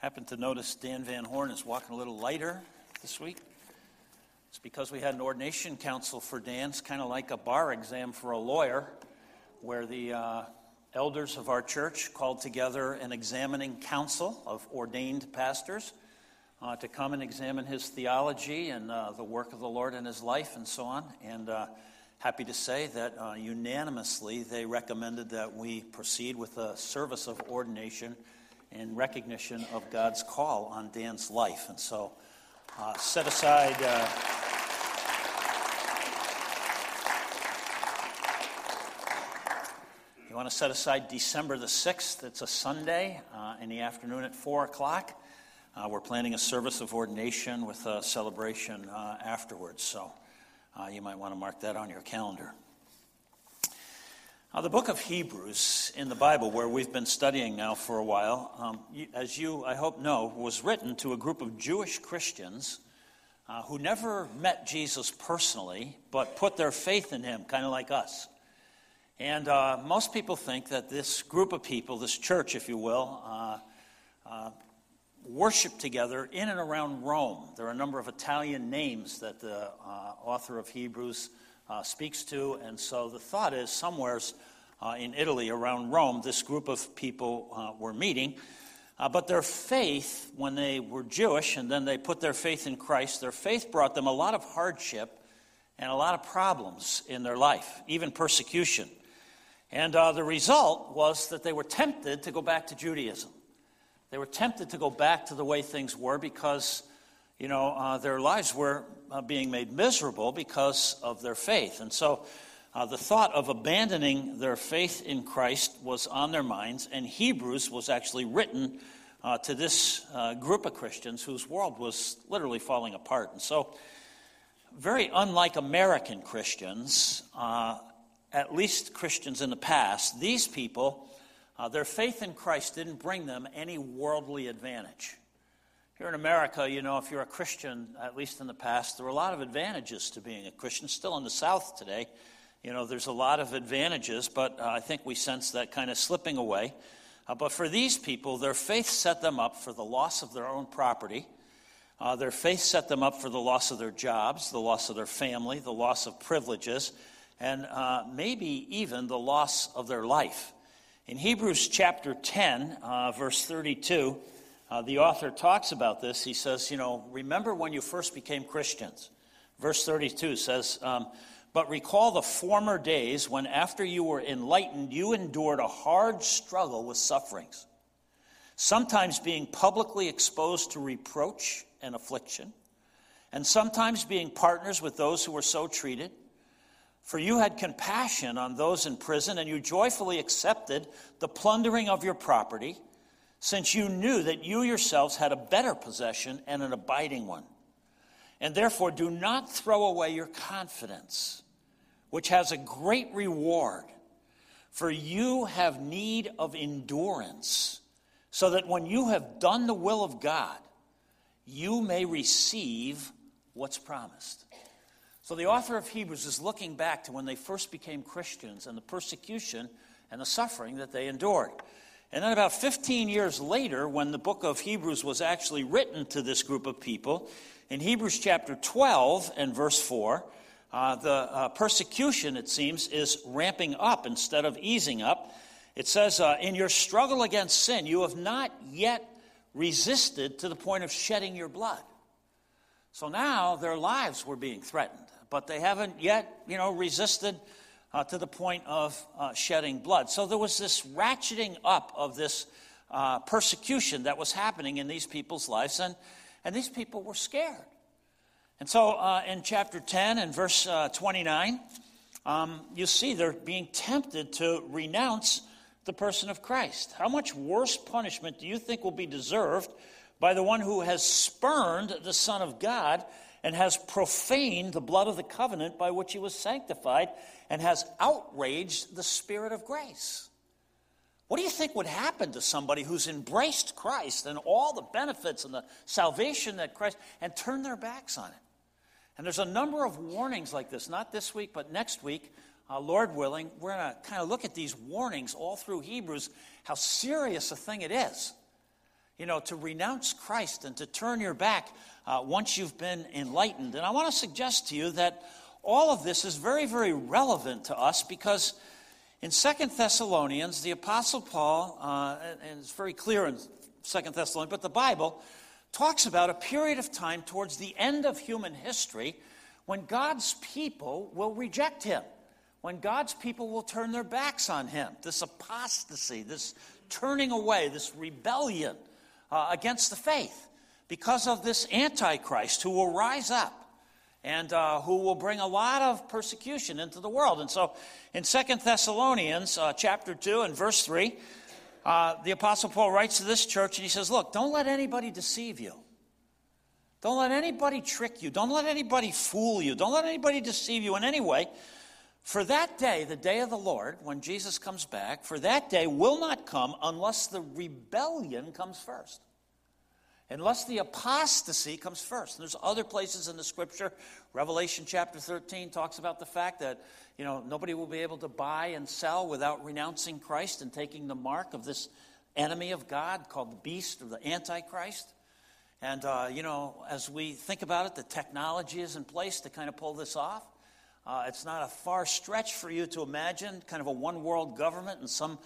Happened to notice Dan Van Horn is walking a little lighter this week. It's because we had an ordination council for Dan. It's kind of like a bar exam for a lawyer, where the uh, elders of our church called together an examining council of ordained pastors uh, to come and examine his theology and uh, the work of the Lord in his life and so on. And uh, happy to say that uh, unanimously they recommended that we proceed with a service of ordination in recognition of God's call on Dan's life. And so, uh, set aside. Uh, you want to set aside December the 6th? It's a Sunday uh, in the afternoon at 4 o'clock. Uh, we're planning a service of ordination with a celebration uh, afterwards. So, uh, you might want to mark that on your calendar. Now, the book of Hebrews in the Bible, where we've been studying now for a while, um, as you, I hope, know, was written to a group of Jewish Christians uh, who never met Jesus personally, but put their faith in him, kind of like us. And uh, most people think that this group of people, this church, if you will, uh, uh worship together in and around Rome. There are a number of Italian names that the uh, author of Hebrews uh, speaks to. And so the thought is somewheres uh, in Italy around Rome, this group of people uh, were meeting. Uh, but their faith, when they were Jewish and then they put their faith in Christ, their faith brought them a lot of hardship and a lot of problems in their life, even persecution. And uh, the result was that they were tempted to go back to Judaism. They were tempted to go back to the way things were because you know, uh, their lives were uh, being made miserable because of their faith. And so uh, the thought of abandoning their faith in Christ was on their minds, and Hebrews was actually written uh, to this uh, group of Christians whose world was literally falling apart. And so, very unlike American Christians, uh, at least Christians in the past, these people, their faith in Christ didn't bring them any worldly advantage. Here in America, you know, if you're a Christian, at least in the past, there were a lot of advantages to being a Christian. Still in the South today, you know, there's a lot of advantages, but uh, I think we sense that kind of slipping away. Uh, but for these people, their faith set them up for the loss of their own property. Uh, their faith set them up for the loss of their jobs, the loss of their family, the loss of privileges, and uh, maybe even the loss of their life. In Hebrews chapter 10, uh, verse 32, uh, the author talks about this. He says, you know, remember when you first became Christians. Verse 32 says, um, but recall the former days when, after you were enlightened, you endured a hard struggle with sufferings, sometimes being publicly exposed to reproach and affliction, and sometimes being partners with those who were so treated. For you had compassion on those in prison, and you joyfully accepted the plundering of your property since you knew that you yourselves had a better possession and an abiding one. And therefore, do not throw away your confidence, which has a great reward. For you have need of endurance, so that when you have done the will of God, you may receive what's promised. So, the author of Hebrews is looking back to when they first became Christians and the persecution and the suffering that they endured. And then, about 15 years later, when the book of Hebrews was actually written to this group of people, in Hebrews chapter 12 and verse 4, uh, the uh, persecution, it seems, is ramping up instead of easing up. It says, uh, In your struggle against sin, you have not yet resisted to the point of shedding your blood. So now their lives were being threatened, but they haven't yet, you know, resisted uh, to the point of uh, shedding blood. So there was this ratcheting up of this uh, persecution that was happening in these people's lives, and, and these people were scared. And so uh, in chapter 10 and verse uh, 29, um, you see they're being tempted to renounce the person of Christ. How much worse punishment do you think will be deserved by the one who has spurned the Son of God and has profaned the blood of the covenant by which he was sanctified and has outraged the Spirit of grace. What do you think would happen to somebody who's embraced Christ and all the benefits and the salvation that Christ and turned their backs on it? And there's a number of warnings like this, not this week, but next week, uh, Lord willing, we're going to kind of look at these warnings all through Hebrews, how serious a thing it is. you know, to renounce Christ and to turn your back uh, once you've been enlightened. And I want to suggest to you that all of this is very, very relevant to us because in Second Thessalonians, the Apostle Paul, uh, and it's very clear in Second Thessalonians, but the Bible talks about a period of time towards the end of human history when God's people will reject him, when God's people will turn their backs on him. This apostasy, this turning away, this rebellion uh, against the faith because of this Antichrist who will rise up and uh, who will bring a lot of persecution into the world. And so in Second Thessalonians uh, chapter 2 and verse 3, uh, the Apostle Paul writes to this church and he says, Look, don't let anybody deceive you. Don't let anybody trick you. Don't let anybody fool you. Don't let anybody deceive you in any way. For that day, the day of the Lord, when Jesus comes back, for that day will not come unless the rebellion comes first unless the apostasy comes first. And there's other places in the scripture. Revelation chapter 13 talks about the fact that, you know, nobody will be able to buy and sell without renouncing Christ and taking the mark of this enemy of God called the beast or the antichrist. And, uh, you know, as we think about it, the technology is in place to kind of pull this off. Uh, it's not a far stretch for you to imagine kind of a one world government and some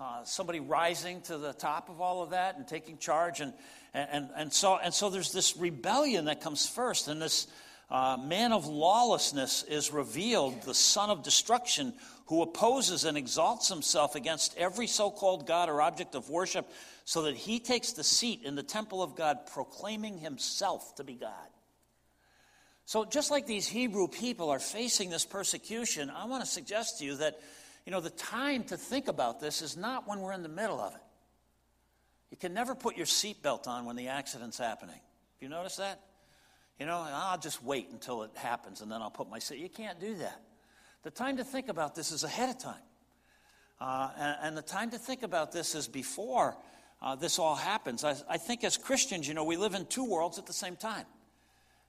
uh, somebody rising to the top of all of that and taking charge. And, and, and, so, and so there's this rebellion that comes first, and this uh, man of lawlessness is revealed, the son of destruction, who opposes and exalts himself against every so called God or object of worship, so that he takes the seat in the temple of God, proclaiming himself to be God. So, just like these Hebrew people are facing this persecution, I want to suggest to you that you know, the time to think about this is not when we're in the middle of it. You can never put your seatbelt on when the accident's happening. Have you noticed that? You know, I'll just wait until it happens and then I'll put my seat. You can't do that. The time to think about this is ahead of time. Uh, and, and, the time to think about this is before uh, this all happens. I, I think as Christians, you know, we live in two worlds at the same time.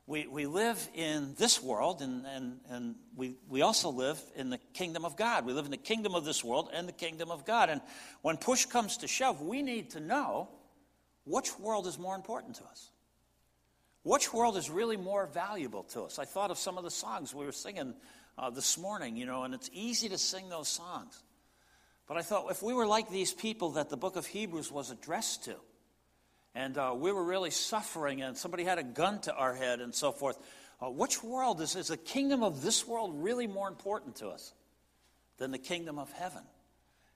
We, we live in this world, and, and, and we, we also live in the kingdom of God. We live in the kingdom of this world and the kingdom of God. And when push comes to shove, we need to know which world is more important to us. Which world is really more valuable to us? I thought of some of the songs we were singing uh, this morning, you know, and it's easy to sing those songs. But I thought if we were like these people that the book of Hebrews was addressed to, and uh, we were really suffering, and somebody had a gun to our head, and so forth. Uh, which world is, is the kingdom of this world really more important to us than the kingdom of heaven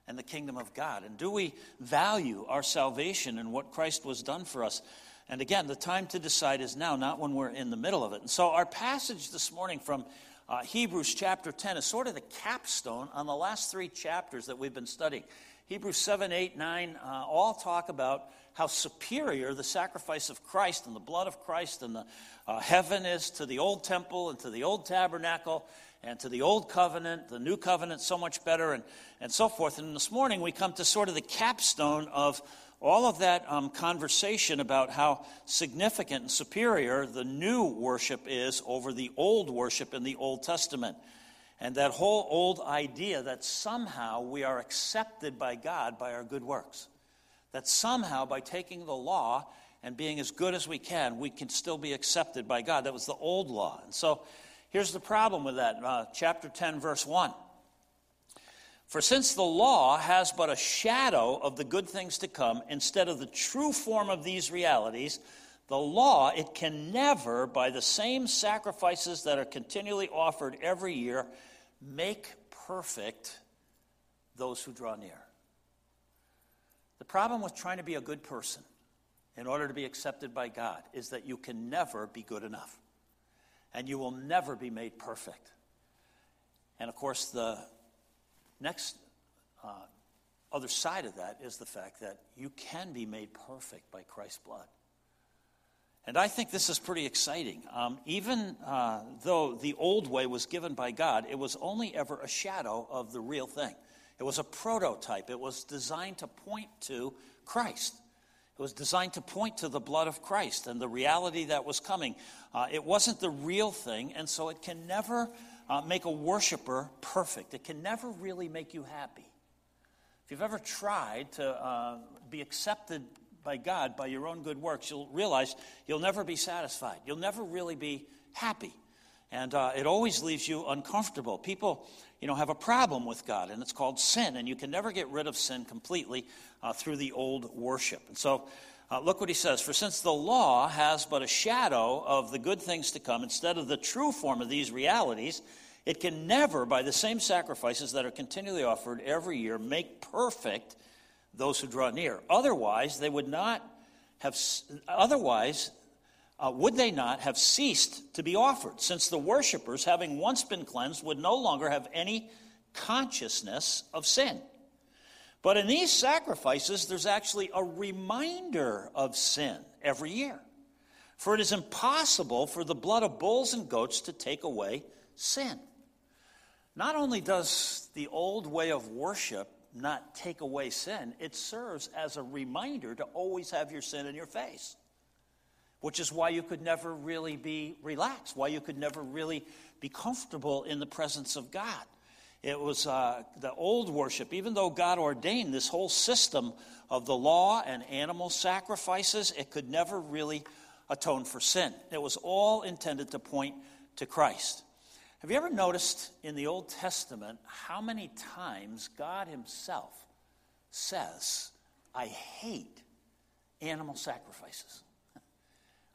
and the kingdom of God? And do we value our salvation and what Christ was done for us? And again, the time to decide is now, not when we're in the middle of it. And so, our passage this morning from uh, Hebrews chapter 10 is sort of the capstone on the last three chapters that we've been studying. Hebrews 7, 8, 9 uh, all talk about how superior the sacrifice of Christ and the blood of Christ and the uh, heaven is to the old temple and to the old tabernacle and to the old covenant, the new covenant so much better, and, and so forth. And this morning we come to sort of the capstone of all of that um, conversation about how significant and superior the new worship is over the old worship in the Old Testament. And that whole old idea that somehow we are accepted by God by our good works. That somehow by taking the law and being as good as we can, we can still be accepted by God. That was the old law. And so here's the problem with that uh, chapter 10, verse 1. For since the law has but a shadow of the good things to come instead of the true form of these realities, the law, it can never, by the same sacrifices that are continually offered every year, make perfect those who draw near. The problem with trying to be a good person in order to be accepted by God is that you can never be good enough. And you will never be made perfect. And of course, the next uh, other side of that is the fact that you can be made perfect by Christ's blood. And I think this is pretty exciting. Um, even uh, though the old way was given by God, it was only ever a shadow of the real thing. It was a prototype, it was designed to point to Christ. It was designed to point to the blood of Christ and the reality that was coming. Uh, it wasn't the real thing, and so it can never uh, make a worshiper perfect. It can never really make you happy. If you've ever tried to uh, be accepted by God by your own good works, you'll realize you'll never be satisfied. You'll never really be happy. And uh, it always leaves you uncomfortable. People, you know, have a problem with God, and it's called sin. And you can never get rid of sin completely uh, through the old worship. And so, uh, look what he says. For since the law has but a shadow of the good things to come, instead of the true form of these realities, it can never, by the same sacrifices that are continually offered every year, make perfect those who draw near. Otherwise, they would not have, otherwise, uh, would they not have ceased to be offered, since the worshippers, having once been cleansed, would no longer have any consciousness of sin? But in these sacrifices, there's actually a reminder of sin every year. For it is impossible for the blood of bulls and goats to take away sin. Not only does the old way of worship not take away sin, it serves as a reminder to always have your sin in your face, which is why you could never really be relaxed, why you could never really be comfortable in the presence of God. It was uh, the old worship, even though God ordained this whole system of the law and animal sacrifices, it could never really atone for sin. It was all intended to point to Christ. Have you ever noticed in the Old Testament how many times God Himself says, I hate animal sacrifices?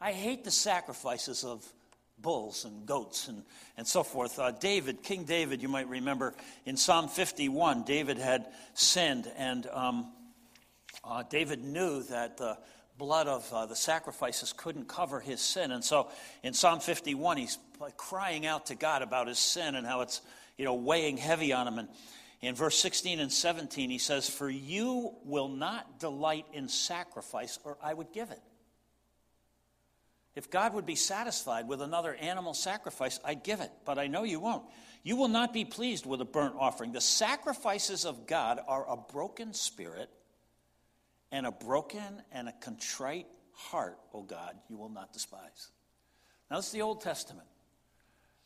I hate the sacrifices of bulls and goats and, and so forth. Uh, David, King David, you might remember in Psalm 51, David had sinned, and um, uh, David knew that the blood of uh, the sacrifices couldn't cover his sin. And so in Psalm 51, he's crying out to God about his sin and how it's you know, weighing heavy on him. And in verse 16 and 17, he says, For you will not delight in sacrifice, or I would give it. If God would be satisfied with another animal sacrifice, I'd give it, but I know you won't. You will not be pleased with a burnt offering. The sacrifices of God are a broken spirit and a broken and a contrite heart, O God, you will not despise. Now, this is the Old Testament.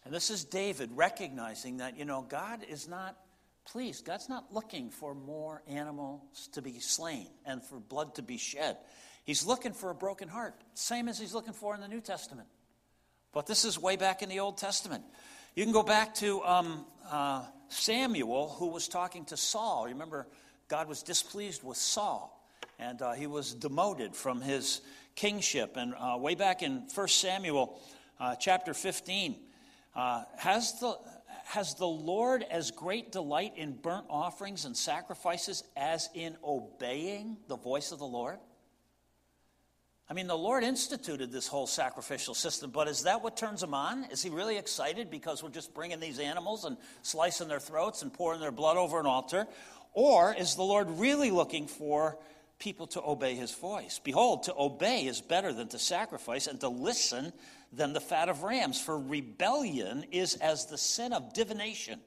And this is David recognizing that, you know, God is not pleased. God's not looking for more animals to be slain and for blood to be shed. He's looking for a broken heart, same as he's looking for in the New Testament. But this is way back in the Old Testament. You can go back to um, uh, Samuel, who was talking to Saul. Remember, God was displeased with Saul and uh, he was demoted from his kingship. And uh, way back in 1 Samuel uh, chapter 15, uh, has, the, has the Lord as great delight in burnt offerings and sacrifices as in obeying the voice of the Lord? I mean, the Lord instituted this whole sacrificial system, but is that what turns him on? Is he really excited because we're just bringing these animals and slicing their throats and pouring their blood over an altar? Or is the Lord really looking for people to obey his voice. Behold, to obey is better than to sacrifice, and to listen than the fat of rams. For rebellion is as the sin of divination,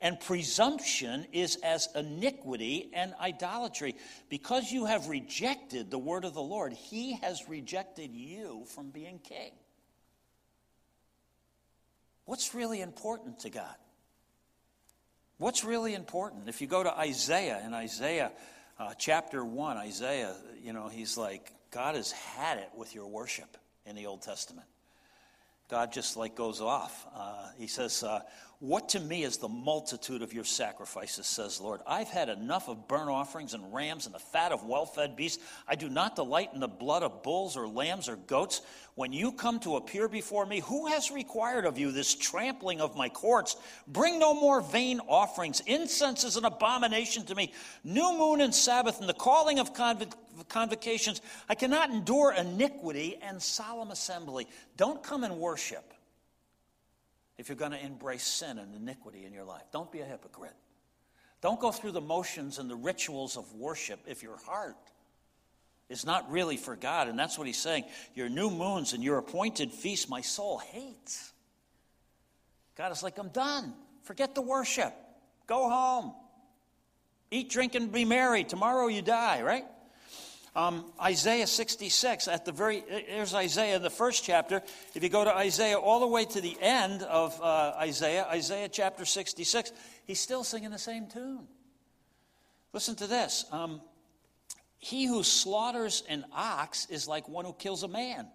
and presumption is as iniquity and idolatry. Because you have rejected the word of the Lord, he has rejected you from being king. What's really important to God? What's really important? If you go to Isaiah, in Isaiah uh, chapter 1, Isaiah, you know, he's like, God has had it with your worship in the Old Testament. God just like goes off. Uh, he says, uh, What to me is the multitude of your sacrifices, says Lord. I've had enough of burnt offerings and rams and the fat of well fed beasts. I do not delight in the blood of bulls or lambs or goats. When you come to appear before me, who has required of you this trampling of my courts? Bring no more vain offerings. Incense is an abomination to me. New moon and Sabbath and the calling of conv- convocations. I cannot endure iniquity and solemn assembly. Don't come and worship if you're going to embrace sin and iniquity in your life. Don't be a hypocrite. Don't go through the motions and the rituals of worship if your heart is not really for God. And that's what he's saying. Your new moons and your appointed feasts, my soul hates. God is like, I'm done. Forget the worship. Go home. Eat, drink, and be merry. Tomorrow you die, right? Um, Isaiah 66, at the very, there's Isaiah in the first chapter. If you go to Isaiah all the way to the end of uh, Isaiah, Isaiah chapter 66, he's still singing the same tune. Listen to this. Um, He who slaughters an ox is like one who kills a man.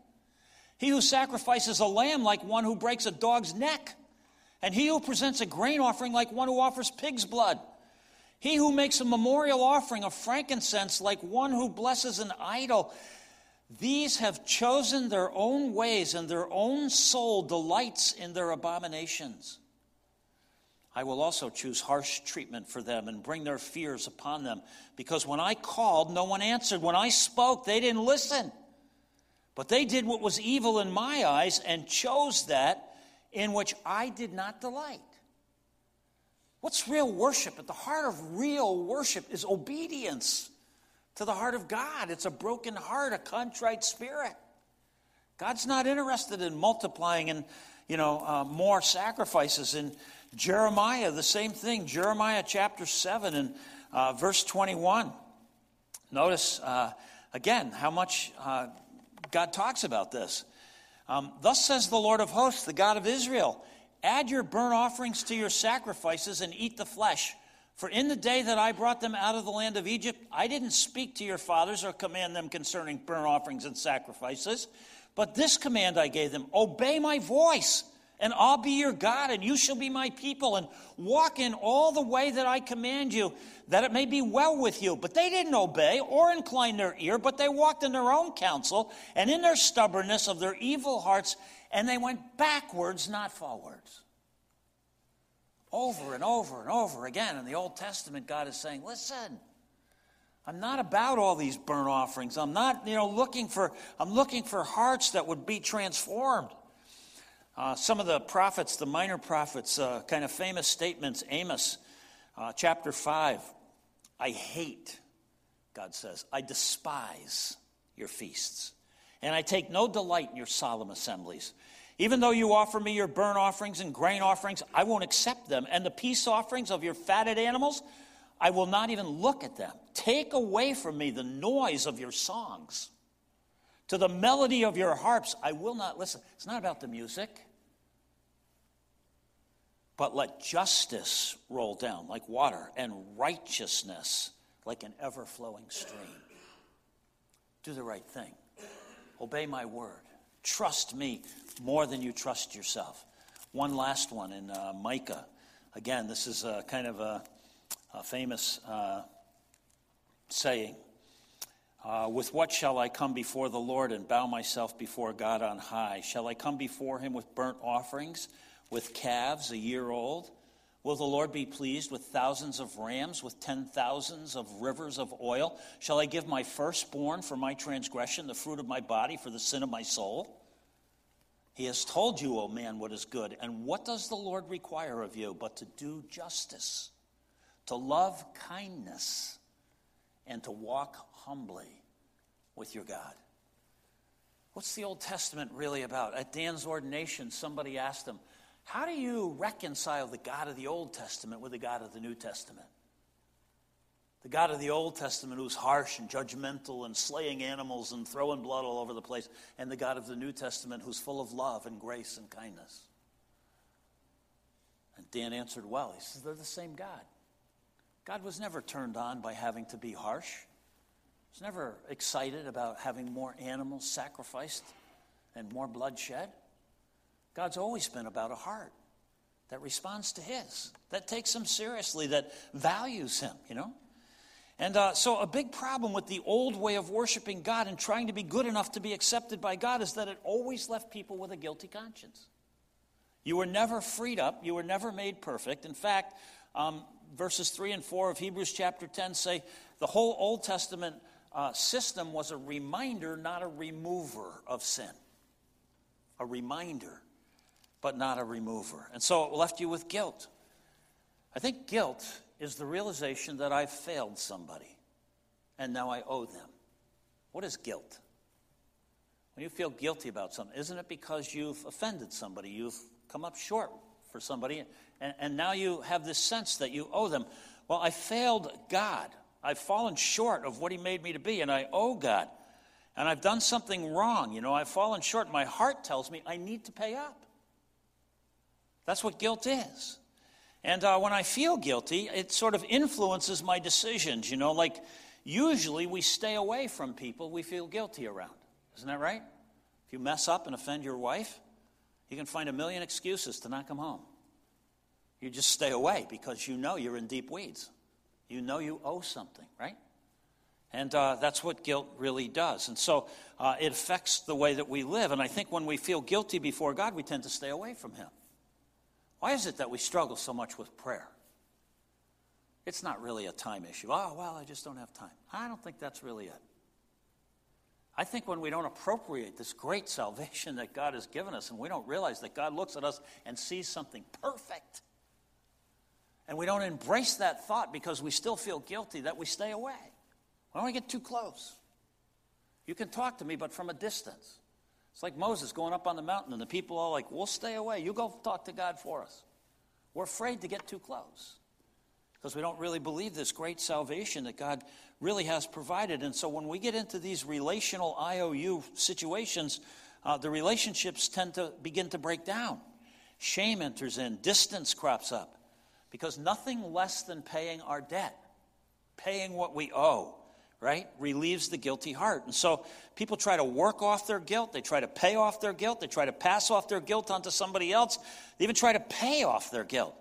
He who sacrifices a lamb like one who breaks a dog's neck. And he who presents a grain offering like one who offers pig's blood. He who makes a memorial offering of frankincense like one who blesses an idol. These have chosen their own ways, and their own soul delights in their abominations. I will also choose harsh treatment for them and bring their fears upon them. Because when I called, no one answered. When I spoke, they didn't listen. But they did what was evil in my eyes and chose that in which I did not delight. What's real worship? At the heart of real worship is obedience to the heart of God. It's a broken heart, a contrite spirit. God's not interested in multiplying and, you know, uh, more sacrifices. In Jeremiah, the same thing. Jeremiah chapter 7 and uh, verse 21. Notice uh, again how much uh, God talks about this. Um, Thus says the Lord of hosts, the God of Israel Add your burnt offerings to your sacrifices and eat the flesh. For in the day that I brought them out of the land of Egypt, I didn't speak to your fathers or command them concerning burnt offerings and sacrifices. But this command I gave them Obey my voice and I'll be your God, and you shall be my people, and walk in all the way that I command you, that it may be well with you. But they didn't obey or incline their ear, but they walked in their own counsel, and in their stubbornness of their evil hearts, and they went backwards, not forwards. Over and over and over again in the Old Testament, God is saying, Listen, I'm not about all these burnt offerings. I'm not, you know, looking for, I'm looking for hearts that would be transformed. Uh, some of the prophets, the minor prophets, uh, kind of famous statements Amos uh, chapter 5. I hate, God says, I despise your feasts, and I take no delight in your solemn assemblies. Even though you offer me your burnt offerings and grain offerings, I won't accept them. And the peace offerings of your fatted animals, I will not even look at them. Take away from me the noise of your songs. To the melody of your harps, I will not listen. It's not about the music. But let justice roll down like water and righteousness like an ever flowing stream. Do the right thing. Obey my word. Trust me more than you trust yourself. One last one in uh, Micah. Again, this is a kind of a, a famous uh, saying. Uh, with what shall I come before the Lord and bow myself before God on high? Shall I come before him with burnt offerings, with calves a year old? Will the Lord be pleased with thousands of rams, with ten thousands of rivers of oil? Shall I give my firstborn for my transgression, the fruit of my body for the sin of my soul? He has told you, O man, what is good. And what does the Lord require of you but to do justice, to love kindness, and to walk humbly with your God. What's the Old Testament really about? At Dan's ordination, somebody asked him, How do you reconcile the God of the Old Testament with the God of the New Testament? The God of the Old Testament who's harsh and judgmental and slaying animals and throwing blood all over the place, and the God of the New Testament who's full of love and grace and kindness. And Dan answered well. He says, They're the same God. God was never turned on by having to be harsh was never excited about having more animals sacrificed and more bloodshed. God's always been about a heart that responds to His, that takes Him seriously, that values Him, you know? And uh, so, a big problem with the old way of worshiping God and trying to be good enough to be accepted by God is that it always left people with a guilty conscience. You were never freed up, you were never made perfect. In fact, um, verses 3 and 4 of Hebrews chapter 10 say the whole Old Testament uh, system was a reminder, not a remover of sin. A reminder, but not a remover. And so it left you with guilt. I think guilt is the realization that I've failed somebody and now I owe them. What is guilt? When you feel guilty about something, isn't it because you've offended somebody? You've come up short for somebody, and, and now you have this sense that you owe them. Well, I failed God. I've fallen short of what He made me to be, and I owe God. And I've done something wrong. You know, I've fallen short. My heart tells me I need to pay up. That's what guilt is. And uh, when I feel guilty, it sort of influences my decisions. You know, like usually we stay away from people we feel guilty around. Isn't that right? If you mess up and offend your wife, you can find a million excuses to not come home. You just stay away because you know you're in deep weeds. You know you owe something, right? And uh, that's what guilt really does. And so uh, it affects the way that we live. And I think when we feel guilty before God, we tend to stay away from Him. Why is it that we struggle so much with prayer? It's not really a time issue. Oh, well, I just don't have time. I don't think that's really it. I think when we don't appropriate this great salvation that God has given us and we don't realize that God looks at us and sees something perfect, and we don't embrace that thought because we still feel guilty, that we stay away. We don't to get too close. You can talk to me, but from a distance. It's like Moses going up on the mountain, and the people all like, We'll stay away. You go talk to God for us. We're afraid to get too close because we don't really believe this great salvation that God really has provided. And so when we get into these relational IOU situations, uh, the relationships tend to begin to break down. Shame enters in, distance crops up because nothing less than paying our debt, paying what we owe, right, relieves the guilty heart. And so people try to work off their guilt. They try to pay off their guilt. They try to pass off their guilt onto somebody else. They even try to pay off their guilt.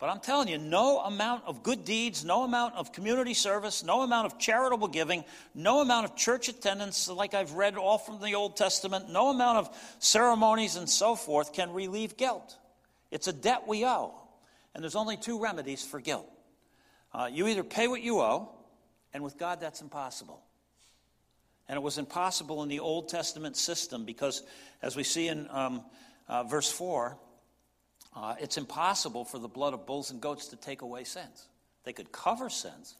But I'm telling you, no amount of good deeds, no amount of community service, no amount of charitable giving, no amount of church attendance, like I've read all from the Old Testament, no amount of ceremonies and so forth can relieve guilt. It's a debt we owe. And there's only two remedies for guilt. Uh, you either pay what you owe, and with God, that's impossible. And it was impossible in the Old Testament system because, as we see in um, uh, verse 4, uh, it's impossible for the blood of bulls and goats to take away sins. They could cover sins,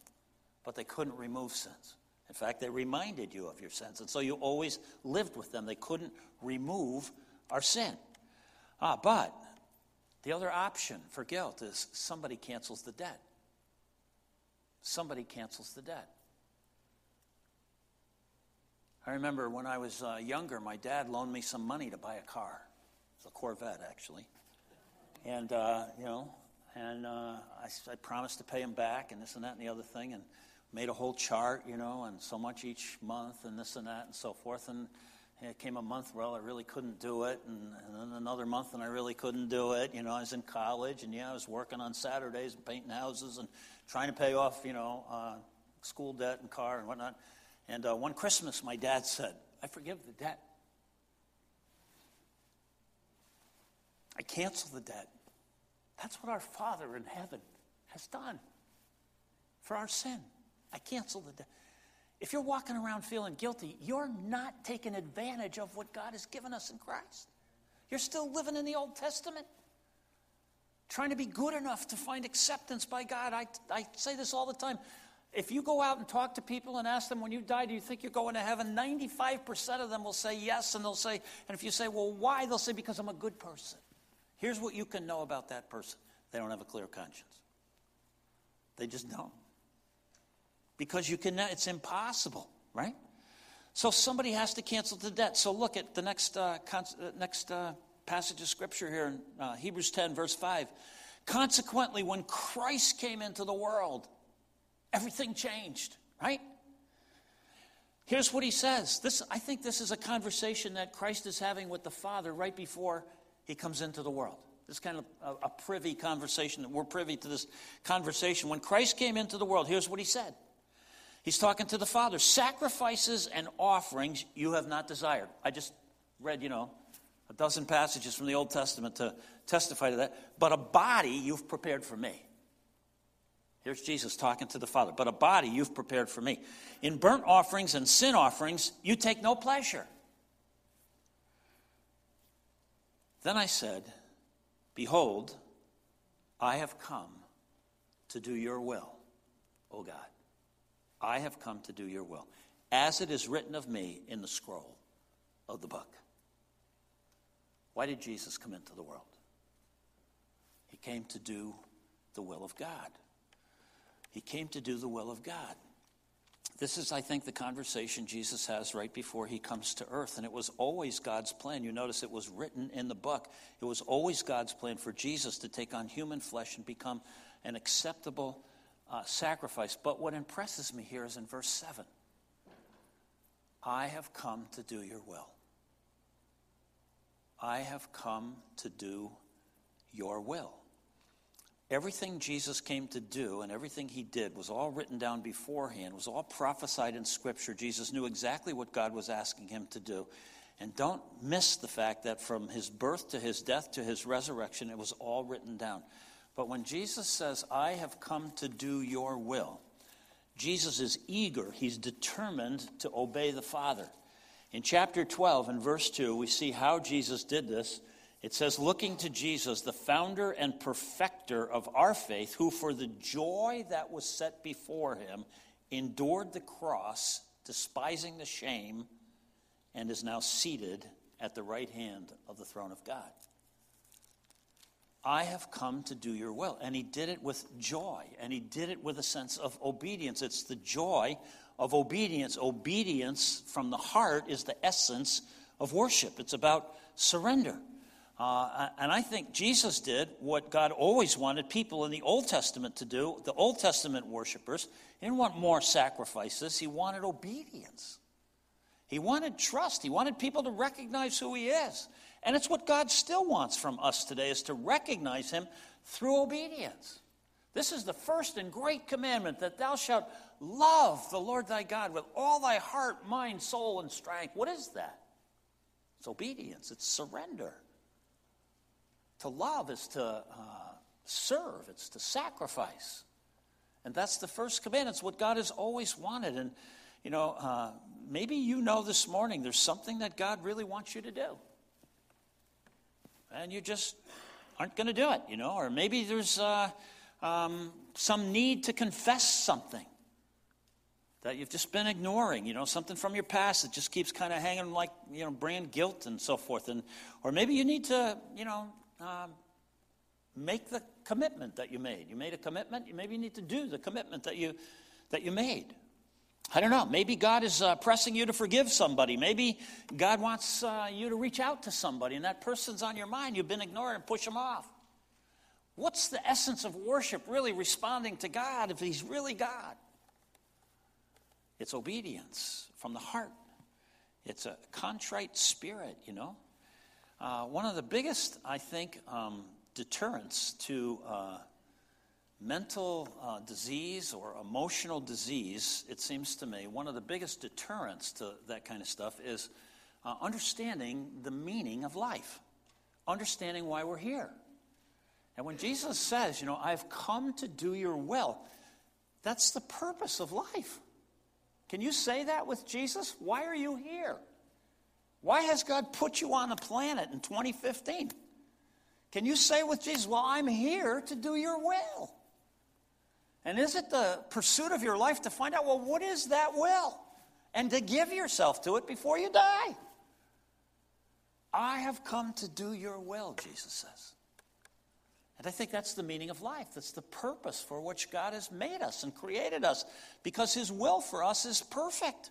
but they couldn't remove sins. In fact, they reminded you of your sins. And so you always lived with them. They couldn't remove our sin. Ah, but the other option for guilt is somebody cancels the debt. Somebody cancels the debt. I remember when I was uh, younger, my dad loaned me some money to buy a car. It's a Corvette, actually. And, uh, you know, and uh, I, I, promised to pay him back and this and that and the other thing and made a whole chart, you know, and so much each month and this and that and so forth. And it came a month, well, I really couldn't do it. And, and then another month, and I really couldn't do it. You know, I was in college, and yeah, I was working on Saturdays and painting houses and trying to pay off, you know, uh, school debt and car and whatnot. And uh, one Christmas, my dad said, I forgive the debt. I cancel the debt. That's what our Father in heaven has done for our sin. I cancel the debt. If you're walking around feeling guilty, you're not taking advantage of what God has given us in Christ. You're still living in the Old Testament, trying to be good enough to find acceptance by God. I, I say this all the time. If you go out and talk to people and ask them, when you die, do you think you're going to heaven? 95% of them will say yes, and they'll say, and if you say, well, why? They'll say, because I'm a good person. Here's what you can know about that person they don't have a clear conscience. They just don't. Because you can, it's impossible, right? So somebody has to cancel the debt. So look at the next, uh, con- uh, next uh, passage of scripture here in uh, Hebrews 10, verse 5. Consequently, when Christ came into the world, everything changed, right? Here's what he says. This, I think this is a conversation that Christ is having with the Father right before he comes into the world. This is kind of a, a privy conversation. that We're privy to this conversation. When Christ came into the world, here's what he said. He's talking to the Father. Sacrifices and offerings you have not desired. I just read, you know, a dozen passages from the Old Testament to testify to that. But a body you've prepared for me. Here's Jesus talking to the Father. But a body you've prepared for me. In burnt offerings and sin offerings, you take no pleasure. Then I said, Behold, I have come to do your will, O God. I have come to do your will, as it is written of me in the scroll of the book. Why did Jesus come into the world? He came to do the will of God. He came to do the will of God. This is, I think, the conversation Jesus has right before he comes to earth. And it was always God's plan. You notice it was written in the book. It was always God's plan for Jesus to take on human flesh and become an acceptable uh, sacrifice. But what impresses me here is in verse 7 I have come to do your will. I have come to do your will. Everything Jesus came to do and everything he did was all written down beforehand, was all prophesied in Scripture. Jesus knew exactly what God was asking him to do. And don't miss the fact that from his birth to his death to his resurrection, it was all written down. But when Jesus says, I have come to do your will, Jesus is eager, he's determined to obey the Father. In chapter 12 and verse 2, we see how Jesus did this. It says, looking to Jesus, the founder and perfecter of our faith, who for the joy that was set before him endured the cross, despising the shame, and is now seated at the right hand of the throne of God. I have come to do your will. And he did it with joy, and he did it with a sense of obedience. It's the joy of obedience. Obedience from the heart is the essence of worship, it's about surrender. Uh, and I think Jesus did what God always wanted people in the Old Testament to do, the Old Testament worshipers. He didn't want more sacrifices, he wanted obedience. He wanted trust. He wanted people to recognize who he is. And it's what God still wants from us today is to recognize him through obedience. This is the first and great commandment that thou shalt love the Lord thy God with all thy heart, mind, soul, and strength. What is that? It's obedience, it's surrender. To love is to uh, serve, it's to sacrifice. And that's the first command. It's what God has always wanted. And, you know, uh, maybe you know this morning there's something that God really wants you to do. And you just aren't going to do it, you know. Or maybe there's uh, um, some need to confess something that you've just been ignoring, you know, something from your past that just keeps kind of hanging like, you know, brand guilt and so forth. And, or maybe you need to, you know, um, make the commitment that you made. You made a commitment, maybe you need to do the commitment that you, that you made. I don't know. Maybe God is uh, pressing you to forgive somebody. Maybe God wants uh, you to reach out to somebody and that person's on your mind. You've been ignoring and push them off. What's the essence of worship really responding to God if He's really God? It's obedience from the heart, it's a contrite spirit, you know. Uh, one of the biggest, I think, um, deterrents to uh, mental uh, disease or emotional disease, it seems to me, one of the biggest deterrents to that kind of stuff is uh, understanding the meaning of life, understanding why we're here. And when Jesus says, you know, I've come to do your will, that's the purpose of life. Can you say that with Jesus? Why are you here? Why has God put you on the planet in 2015? Can you say with Jesus, Well, I'm here to do your will? And is it the pursuit of your life to find out, well, what is that will? And to give yourself to it before you die. I have come to do your will, Jesus says. And I think that's the meaning of life. That's the purpose for which God has made us and created us, because His will for us is perfect.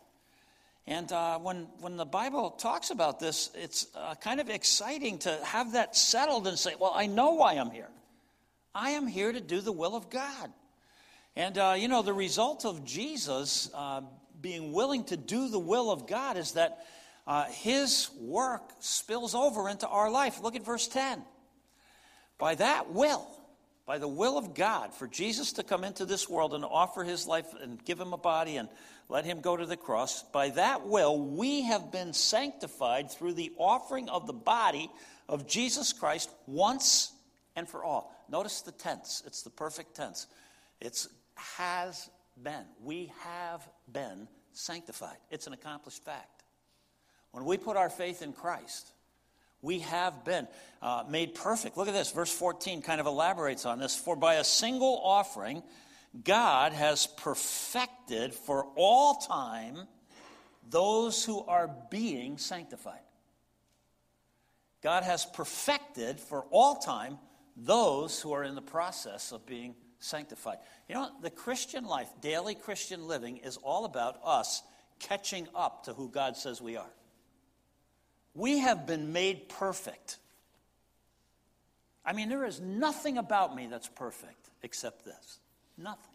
And uh, when, when the Bible talks about this, it's uh, kind of exciting to have that settled and say, well, I know why I'm here. I am here to do the will of God. And, uh, you know, the result of Jesus uh, being willing to do the will of God is that uh, his work spills over into our life. Look at verse 10. By that will, by the will of God, for Jesus to come into this world and offer his life and give him a body and let him go to the cross. By that will, we have been sanctified through the offering of the body of Jesus Christ once and for all. Notice the tense, it's the perfect tense. It's has been. We have been sanctified. It's an accomplished fact. When we put our faith in Christ, we have been uh, made perfect. Look at this. Verse 14 kind of elaborates on this. For by a single offering, God has perfected for all time those who are being sanctified. God has perfected for all time those who are in the process of being sanctified. You know, the Christian life, daily Christian living, is all about us catching up to who God says we are. We have been made perfect. I mean, there is nothing about me that's perfect except this. Nothing.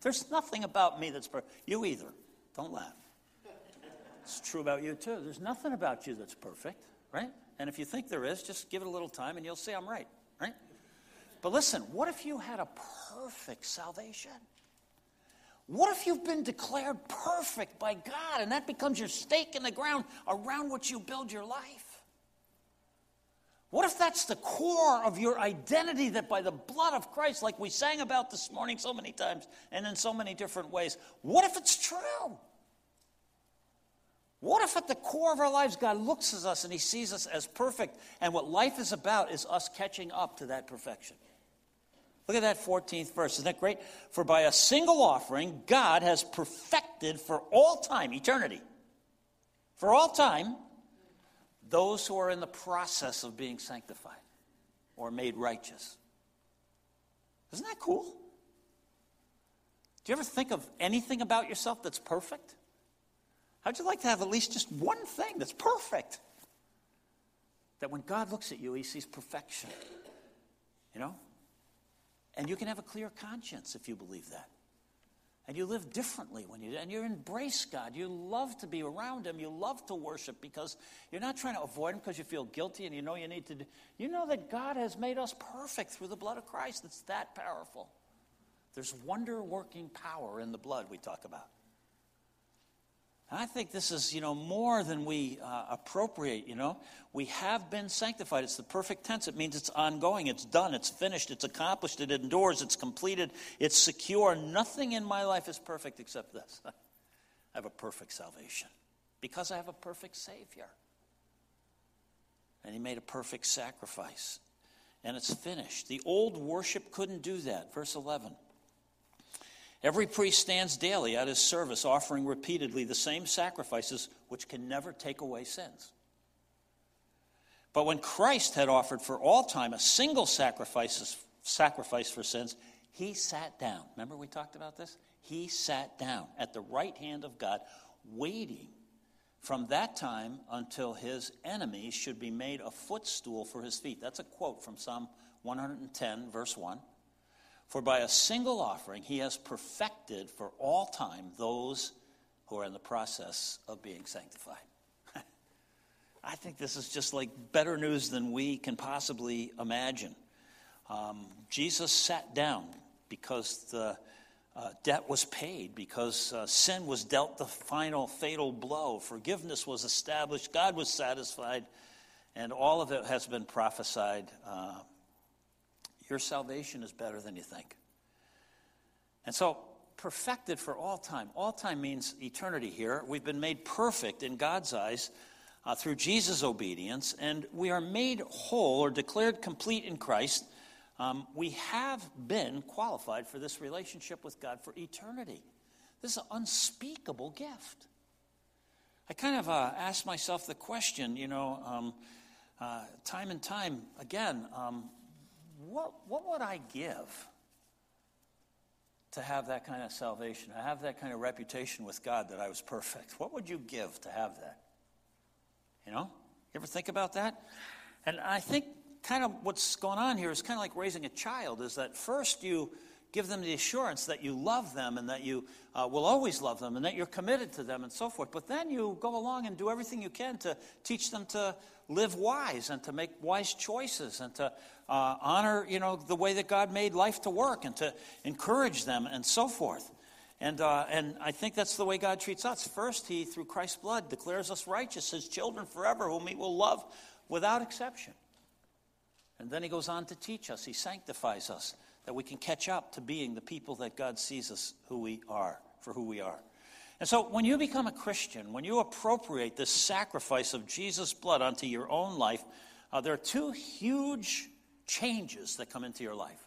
There's nothing about me that's perfect. You either. Don't laugh. It's true about you too. There's nothing about you that's perfect, right? And if you think there is, just give it a little time and you'll see I'm right, right? But listen, what if you had a perfect salvation? What if you've been declared perfect by God and that becomes your stake in the ground around which you build your life? What if that's the core of your identity that by the blood of Christ, like we sang about this morning so many times and in so many different ways, what if it's true? What if at the core of our lives, God looks at us and He sees us as perfect, and what life is about is us catching up to that perfection? Look at that 14th verse. Isn't that great? For by a single offering, God has perfected for all time, eternity, for all time, those who are in the process of being sanctified or made righteous. Isn't that cool? Do you ever think of anything about yourself that's perfect? How'd you like to have at least just one thing that's perfect? That when God looks at you, he sees perfection. You know? And you can have a clear conscience if you believe that. And you live differently when you and you embrace God. You love to be around Him. You love to worship because you're not trying to avoid Him because you feel guilty and you know you need to do. You know that God has made us perfect through the blood of Christ. It's that powerful. There's wonder working power in the blood we talk about. I think this is, you know, more than we uh, appropriate, you know. We have been sanctified. It's the perfect tense. It means it's ongoing, it's done, it's finished, it's accomplished, it endures, it's completed, it's secure. Nothing in my life is perfect except this. I have a perfect salvation because I have a perfect Savior. And He made a perfect sacrifice. And it's finished. The old worship couldn't do that. Verse 11. Every priest stands daily at his service, offering repeatedly the same sacrifices which can never take away sins. But when Christ had offered for all time a single sacrifice, sacrifice for sins, he sat down. Remember we talked about this? He sat down at the right hand of God, waiting from that time until his enemies should be made a footstool for his feet. That's a quote from Psalm 110, verse 1. For by a single offering, he has perfected for all time those who are in the process of being sanctified. I think this is just like better news than we can possibly imagine. Um, Jesus sat down because the uh, debt was paid, because uh, sin was dealt the final fatal blow, forgiveness was established, God was satisfied, and all of it has been prophesied uh, your salvation is better than you think. And so, perfected for all time. All time means eternity here. We've been made perfect in God's eyes uh, through Jesus' obedience, and we are made whole or declared complete in Christ. Um, we have been qualified for this relationship with God for eternity. This is an unspeakable gift. I kind of uh, asked myself the question, you know, um, uh, time and time again, um, what, what would I give to have that kind of salvation, to have that kind of reputation with God that I was perfect? What would you give to have that? You know? You ever think about that? And I think kind of what's going on here is kind of like raising a child is that first you give them the assurance that you love them and that you uh, will always love them and that you're committed to them and so forth. But then you go along and do everything you can to teach them to live wise and to make wise choices and to uh, honor, you know, the way that God made life to work and to encourage them and so forth. And, uh, and I think that's the way God treats us. First, He, through Christ's blood, declares us righteous, His children forever, whom He will love without exception. And then He goes on to teach us, He sanctifies us that we can catch up to being the people that God sees us who we are, for who we are. And so when you become a Christian, when you appropriate this sacrifice of Jesus' blood onto your own life, uh, there are two huge changes that come into your life,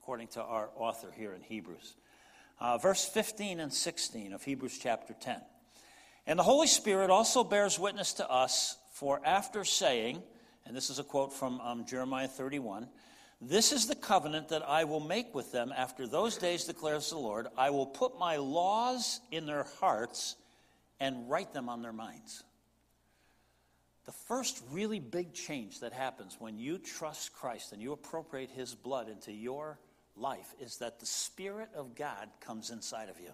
according to our author here in Hebrews. Uh, verse 15 and 16 of Hebrews chapter 10. And the Holy Spirit also bears witness to us, for after saying, and this is a quote from um, Jeremiah 31, this is the covenant that I will make with them after those days, declares the Lord. I will put my laws in their hearts and write them on their minds. The first really big change that happens when you trust Christ and you appropriate his blood into your life is that the Spirit of God comes inside of you.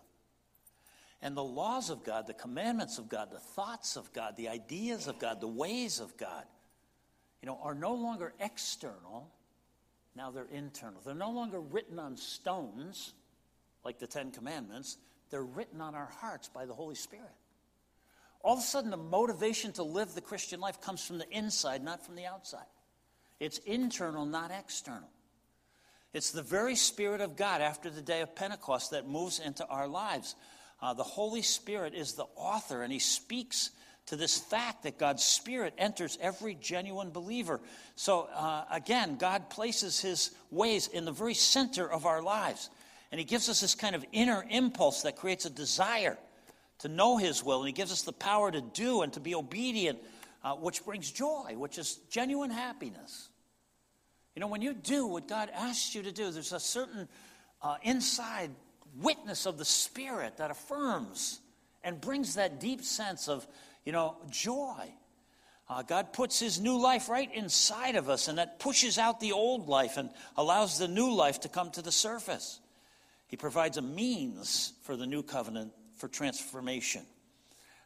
And the laws of God, the commandments of God, the thoughts of God, the ideas of God, the ways of God, you know, are no longer external, now they're internal. They're no longer written on stones like the Ten Commandments, they're written on our hearts by the Holy Spirit. All of a sudden, the motivation to live the Christian life comes from the inside, not from the outside. It's internal, not external. It's the very Spirit of God after the day of Pentecost that moves into our lives. Uh, the Holy Spirit is the author, and He speaks to this fact that God's Spirit enters every genuine believer. So, uh, again, God places His ways in the very center of our lives. And He gives us this kind of inner impulse that creates a desire to know His will. And He gives us the power to do and to be obedient, uh, which brings joy, which is genuine happiness. You know, when you do what God asks you to do, there's a certain uh, inside witness of the Spirit that affirms and brings that deep sense of, you know, joy. Uh, God puts His new life right inside of us, and that pushes out the old life and allows the new life to come to the surface. He provides a means for the new covenant for transformation.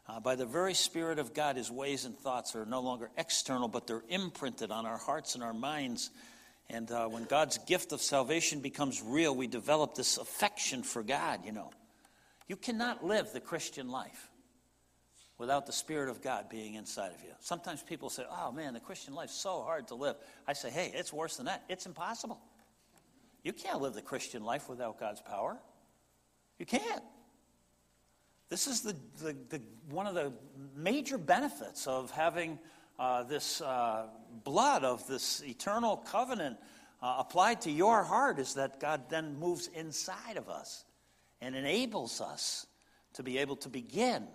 Uh, by the very Spirit of God, His ways and thoughts are no longer external, but they're imprinted on our hearts and our minds and uh, when God's gift of salvation becomes real, we develop this affection for God, you know. You cannot live the Christian life without the Spirit of God being inside of you. Sometimes people say, oh man, the Christian life's so hard to live. I say, hey, it's worse than that. It's impossible. You can't live the Christian life without God's power. You can't. This is the, the, the one of the major benefits of having uh, this uh, blood of this eternal covenant uh, applied to your heart is that God then moves inside of us and enables us to be able to begin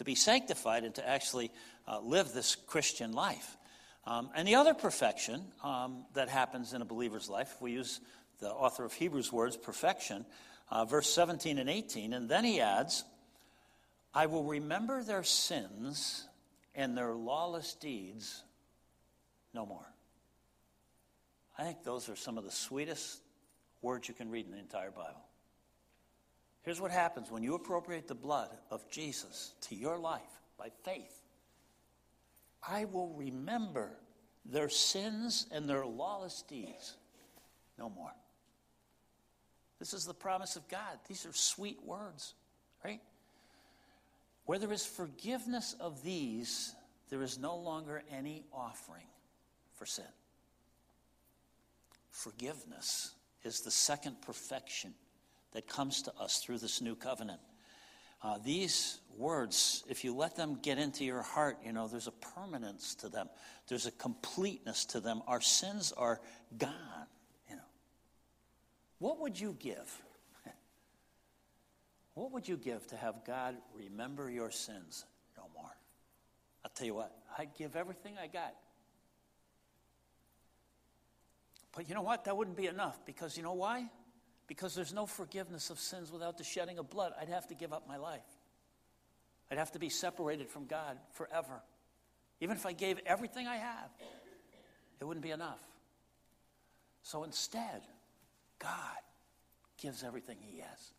to be sanctified and to actually uh, live this Christian life. Um, and the other perfection um, that happens in a believer's life, we use the author of Hebrews' words, perfection, uh, verse 17 and 18, and then he adds, I will remember their sins and their lawless deeds no more. I think those are some of the sweetest words you can read in the entire Bible. Here's what happens when you appropriate the blood of Jesus to your life by faith. I will remember their sins and their lawless deeds no more. This is the promise of God. These are sweet words, right? Where there is forgiveness of these, there is no longer any offering for sin. Forgiveness is the second perfection that comes to us through this new covenant. Uh, these words, if you let them get into your heart, you know, there's a permanence to them, there's a completeness to them. Our sins are gone, you know. What would you give? What would you give to have God remember your sins no more? I'll tell you what, I'd give everything I got. But you know what? That wouldn't be enough because you know why? Because there's no forgiveness of sins without the shedding of blood. I'd have to give up my life. I'd have to be separated from God forever. Even if I gave everything I have, it wouldn't be enough. So instead, God gives everything He has.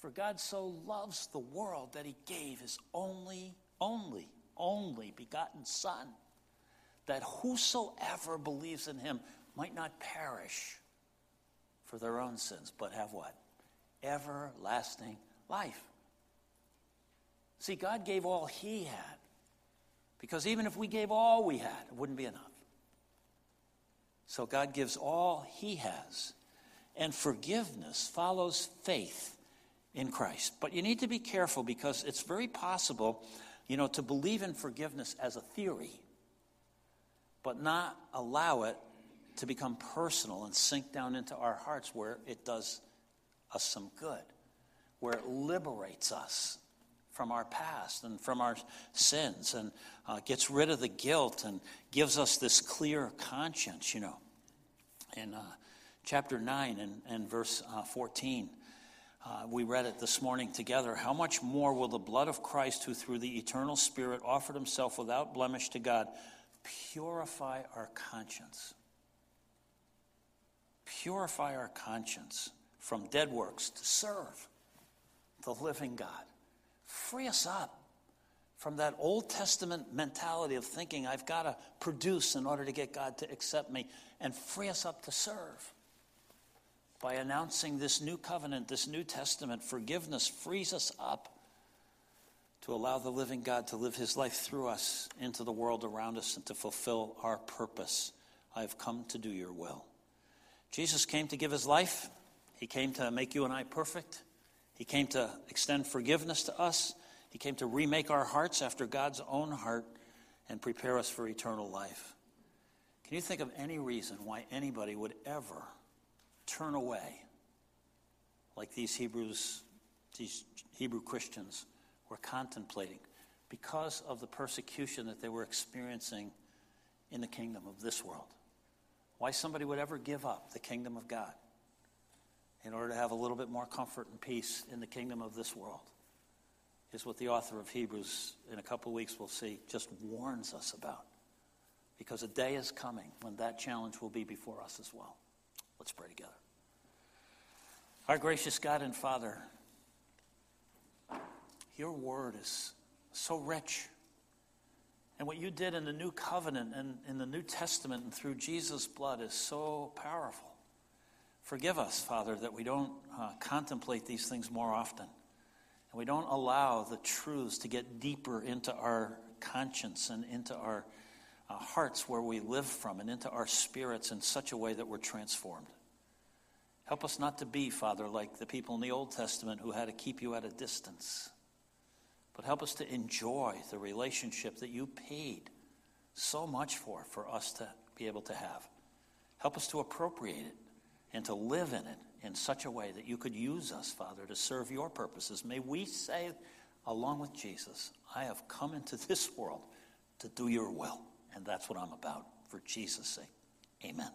For God so loves the world that he gave his only, only, only begotten Son, that whosoever believes in him might not perish for their own sins, but have what? Everlasting life. See, God gave all he had. Because even if we gave all we had, it wouldn't be enough. So God gives all he has. And forgiveness follows faith in Christ. But you need to be careful because it's very possible, you know, to believe in forgiveness as a theory, but not allow it to become personal and sink down into our hearts where it does us some good, where it liberates us from our past and from our sins and uh, gets rid of the guilt and gives us this clear conscience, you know. In uh, chapter 9 and, and verse uh, 14, uh, we read it this morning together. How much more will the blood of Christ, who through the eternal Spirit offered himself without blemish to God, purify our conscience? Purify our conscience from dead works to serve the living God. Free us up from that Old Testament mentality of thinking I've got to produce in order to get God to accept me, and free us up to serve. By announcing this new covenant, this New Testament, forgiveness frees us up to allow the living God to live his life through us into the world around us and to fulfill our purpose. I have come to do your will. Jesus came to give his life, he came to make you and I perfect, he came to extend forgiveness to us, he came to remake our hearts after God's own heart and prepare us for eternal life. Can you think of any reason why anybody would ever turn away like these Hebrews, these Hebrew Christians? were contemplating because of the persecution that they were experiencing in the kingdom of this world. Why somebody would ever give up the kingdom of God in order to have a little bit more comfort and peace in the kingdom of this world is what the author of Hebrews, in a couple weeks, we'll see, just warns us about. Because a day is coming when that challenge will be before us as well. Let's pray together. Our gracious God and Father, your word is so rich. And what you did in the new covenant and in the New Testament and through Jesus' blood is so powerful. Forgive us, Father, that we don't uh, contemplate these things more often. And we don't allow the truths to get deeper into our conscience and into our uh, hearts where we live from and into our spirits in such a way that we're transformed. Help us not to be, Father, like the people in the Old Testament who had to keep you at a distance. But help us to enjoy the relationship that you paid so much for, for us to be able to have. Help us to appropriate it and to live in it in such a way that you could use us, Father, to serve your purposes. May we say, along with Jesus, I have come into this world to do your will. And that's what I'm about, for Jesus' sake. Amen.